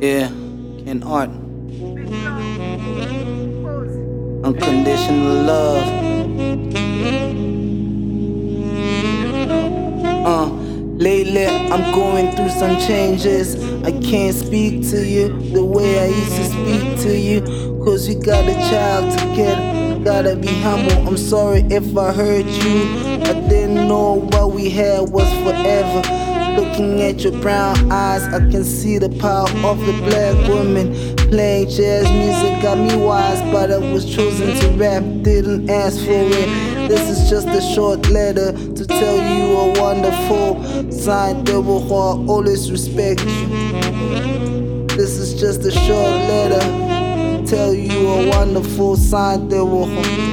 Yeah, Kenart. Unconditional love. Uh, lately I'm going through some changes. I can't speak to you the way I used to speak to you. Cause we got a child together. Gotta be humble. I'm sorry if I hurt you. I didn't know what we had was forever. Looking at your brown eyes, I can see the power of the black woman. Playing jazz music got me wise, but I was chosen to rap, didn't ask for it. This is just a short letter to tell you a wonderful sign that will always respect you. This is just a short letter. Tell you a wonderful sign that will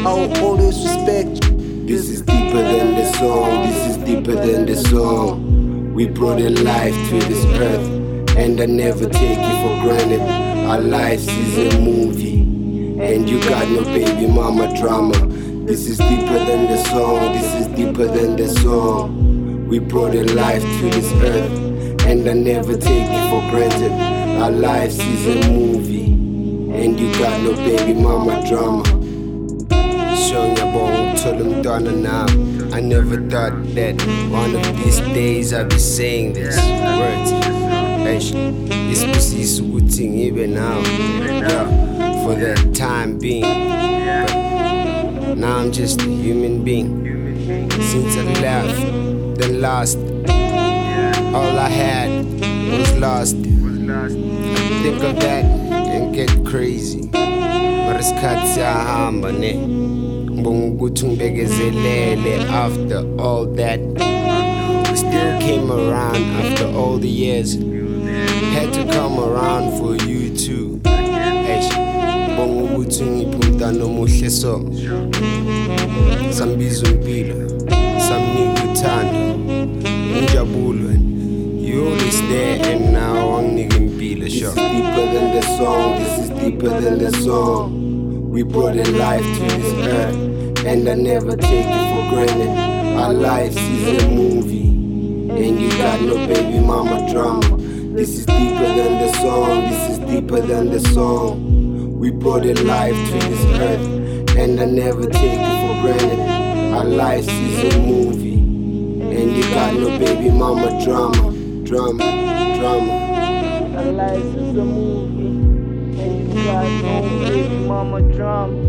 I'll always respect you. This is deeper than the song, this is deeper than the song. We brought a life to this earth, and I never take it for granted. Our lives is a movie, and you got no baby mama drama. This is deeper than the song, this is deeper than the song. We brought a life to this earth, and I never take it for granted. Our lives is a movie, and you got no baby mama drama. ngiyabonga ukuthola umntwana nami I never thought that one of these days I'd be saying this. Words Eish, isibusiso ukuthi ngibe nawe yeah, for that time being. But now I'm just a human being. Since I left then lost. All I had was lost. I think of that and get crazy. Mara isikhathi siyahamba ne ngibonga ukuthi ngibekezelele after all that still came around after all the years. Had to come around for you too. Eish, ngibonga ukuthi umntana omuhle so. Sambiza impilo samnika uthando injabulo you always there and now impilo This sure. is deeper than the song, this is deeper than the song. We brought a life to this earth, and I never take it for granted. Our lives is a movie, and you got no baby mama drama. This is deeper than the song, this is deeper than the song. We brought a life to this earth, and I never take it for granted. Our lives is a movie, and you got no baby mama drama, drama, drama. Our life is a movie, and you got no baby mama drama.